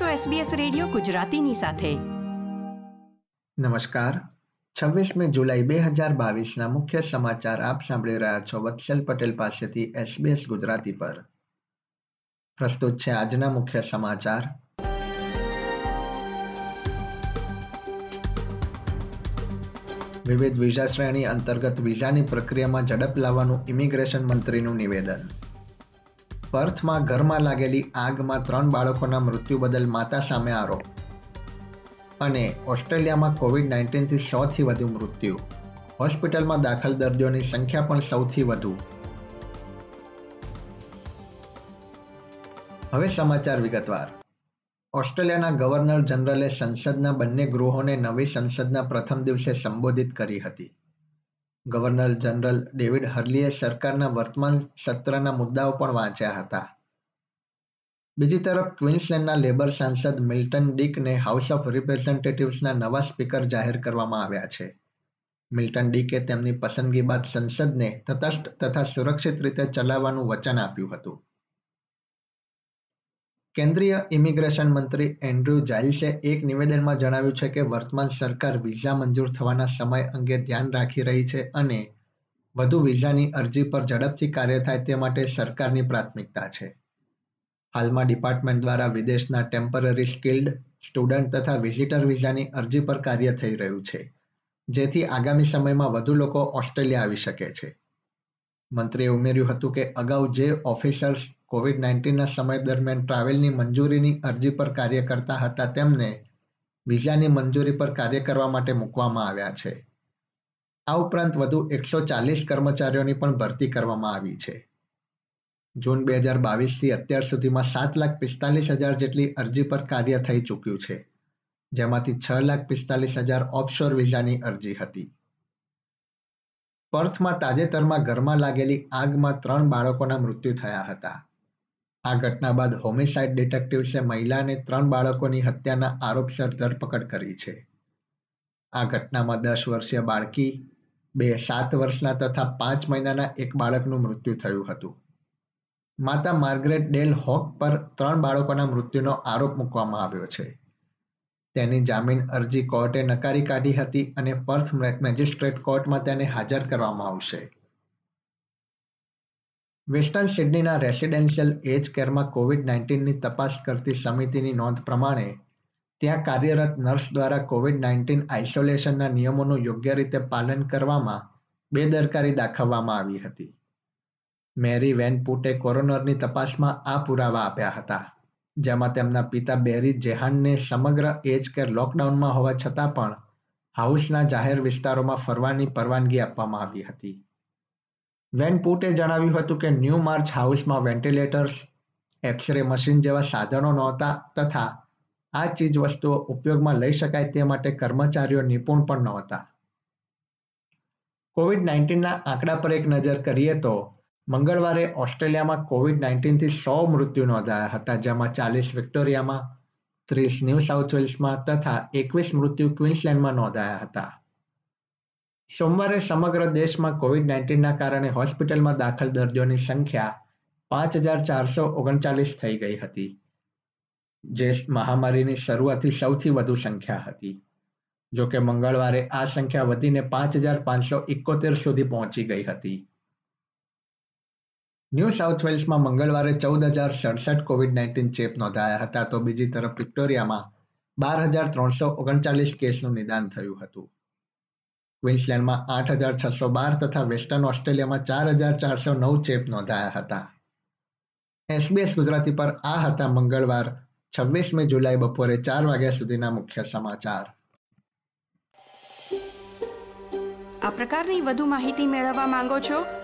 છો SBS radio ગુજરાતીની સાથે. નમસ્કાર. છવ્વીસમી જુલાઈ બે હજાર મુખ્ય સમાચાર આપ સાંભળી રહ્યા છો વત્સલ પટેલ પાસેથી SBS ગુજરાતી પર. પ્રસ્તુત છે આજના મુખ્ય સમાચાર. વિવિધ વિઝા શ્રેણી અંતર્ગત વિઝાની પ્રક્રિયામાં ઝડપ લાવવાનું ઇમિગ્રેશન મંત્રીનું નિવેદન. પર્થમાં ઘરમાં લાગેલી આગમાં ત્રણ બાળકોના મૃત્યુ બદલ માતા સામે આરોપ. અને ઓસ્ટ્રેલિયામાં કોવિડ નાઇન્ટીનથી સોથી વધુ મૃત્યુ. હોસ્પિટલમાં દાખલ દર્દીઓની સંખ્યા પણ સૌથી વધુ. હવે સમાચાર વિગતવાર. ઓસ્ટ્રેલિયાના ગવર્નર જનરલે સંસદના બંને ગૃહોને નવી સંસદના પ્રથમ દિવસે સંબોધિત કરી હતી. ગવર્નર જનરલ ડેવિડ હર્લીએ સરકારના વર્તમાન સત્રના મુદ્દાઓ પણ વાંચ્યા હતા. બીજી તરફ, ક્વીન્સલેન્ડના લેબર સાંસદ મિલ્ટન ડીકને હાઉસ ઓફ રિપ્રેઝેન્ટેટિવ્સના નવા સ્પીકર જાહેર કરવામાં આવ્યા છે. મિલ્ટન ડીકે તેમની પસંદગી બાદ સંસદને તટસ્થ તથા સુરક્ષિત રીતે ચલાવવાનું વચન આપ્યું હતું. કેન્દ્રીય ઇમિગ્રેશન મંત્રી એન્ડ્રુ જાઇલ્સે એક નિવેદનમાં જણાવ્યું છે કે વર્તમાન સરકાર વિઝા મંજૂર થવાના સમય અંગે ધ્યાન રાખી રહી છે અને વધુ વિઝાની અરજી પર ઝડપથી કાર્ય થાય તે માટે સરકારની પ્રાથમિકતા છે. હાલમાં ડિપાર્ટમેન્ટ દ્વારા વિદેશના ટેમ્પરરી સ્કિલ્ડ સ્ટુડન્ટ તથા વિઝિટર વિઝાની અરજી પર કાર્ય થઈ રહ્યું છે, જેથી આગામી સમયમાં વધુ લોકો ઓસ્ટ્રેલિયા આવી શકે છે. મંત્રીએ ઉમેર્યું હતું કે અગાઉ જે ઓફિસર્સ કોવિડ નાઇન્ટીનના સમય દરમિયાન ટ્રાવેલની મંજૂરીની અરજી પર કાર્ય કરતા હતા, તેમને વિઝાની મંજૂરી પર કાર્ય કરવા માટે મૂકવામાં આવ્યા છે. આ ઉપરાંત વધુ એકસો ચાલીસ કર્મચારીઓની પણ ભરતી કરવામાં આવી છે. જૂન બે હજાર બાવીસથી અત્યાર સુધીમાં સાત લાખ પિસ્તાલીસ હજાર જેટલી અરજી પર કાર્ય થઈ ચૂક્યું છે, જેમાંથી છ લાખ પિસ્તાલીસ હજાર ઓફશોર વિઝાની અરજી હતી. પર્થમાં તાજેતરમાં ઘરમાં લાગેલી આગમાં ત્રણ બાળકોના મૃત્યુ થયા હતા. આ ઘટના બાદ હોમિસાઇડ ડિટેક્ટિવ્સે મહિલાને ત્રણ બાળકોની હત્યાના આરોપસર ધરપકડ કરી છે. આ ઘટનામાં દસ વર્ષીય બાળકી, બે સાત વર્ષના તથા પાંચ મહિનાના એક બાળકનું મૃત્યુ થયું હતું. માતા માર્ગરેટ ડેલ હોક પર ત્રણ બાળકોના મૃત્યુનો આરોપ મૂકવામાં આવ્યો છે. તેની જામીન અરજી કોર્ટે નકારી કાઢી હતી અને પર્થ મેજિસ્ટ્રેટ કોર્ટમાં તેને હાજર કરવામાં આવશે. વેસ્ટર્ન સિડનીના રેસિડેન્શિયલ એજ કેરમાં કોવિડ નાઇન્ટીનની તપાસ કરતી સમિતિની નોંધ પ્રમાણે, ત્યાં કાર્યરત નર્સ દ્વારા કોવિડ નાઇન્ટીન આઇસોલેશનના નિયમોનું યોગ્ય રીતે પાલન કરવામાં બેદરકારી દાખવવામાં આવી હતી. મેરી વેન પુટે કોરોનરની તપાસમાં આ પુરાવા આપ્યા હતા. જેમાં તેમના પિતા બેરી જેહાનને સમગ્ર એજ કેર લોકડાઉનમાં હોવા છતાં પણ હાઉસના જાહેર વિસ્તારોમાં ફરવાની પરવાનગી આપવામાં આવી હતી. વેનપુટે જણાવ્યું હતું કે ન્યૂ માર્ચ હાઉસમાં વેન્ટિલેટર્સ, એક્સરે મશીન જેવા સાધનો નહોતા તથા આ ચીજ વસ્તુઓ ઉપયોગમાં લઈ શકાય તે માટે કર્મચારીઓ નિપુણ પણ નહોતા. કોવિડ નાઇન્ટીનના આંકડા પર એક નજર કરીએ તો મંગળવારે ઓસ્ટ્રેલિયામાં કોવિડ નાઇન્ટીનથી સો મૃત્યુ નોંધાયા હતા, જેમાં ચાલીસ વિક્ટોરિયામાં, ત્રીસ ન્યૂ સાઉથ વેલ્સમાં તથા એકવીસ મૃત્યુ ક્વીન્સલેન્ડમાં નોંધાયા હતા. સોમવારે સમગ્ર દેશમાં કોવિડ નાઇન્ટીનના કારણે હોસ્પિટલમાં દાખલ દર્દીઓની સંખ્યા પાંચ હજાર ચારસો ઓગણચાલીસ થઈ ગઈ હતી, જે મહામારીની શરૂઆતથી સૌથી વધુ સંખ્યા હતી. જોકે મંગળવારે આ સંખ્યા વધીને પાંચ હજાર પાંચસો ઇકોતેર સુધી પહોંચી ગઈ હતી. ન્યૂ સાઉથ વેલ્સમાં મંગળવારે ચૌદ હજાર સડસઠ કોવિડ નાઇન્ટીન ચેપ નોંધાયા હતા. તો બીજી તરફ વિક્ટોરિયામાં બાર હજાર ત્રણસો ઓગણચાલીસ કેસનું નિદાન થયું હતું. ક્વિન્સલેન્ડમાં આઠ હજાર છસો બાર તથા વેસ્ટર્ન ઓસ્ટ્રેલિયામાં ચાર હજાર ચારસો નવ ચેપ નોંધાયા હતા. એસબીએસ ગુજરાતી પર આ હતા મંગળવાર, છવ્વીસમી જુલાઈ બપોરે ચાર વાગ્યા સુધીના મુખ્ય સમાચાર. આ પ્રકારની વધુ માહિતી મેળવવા માંગો છો?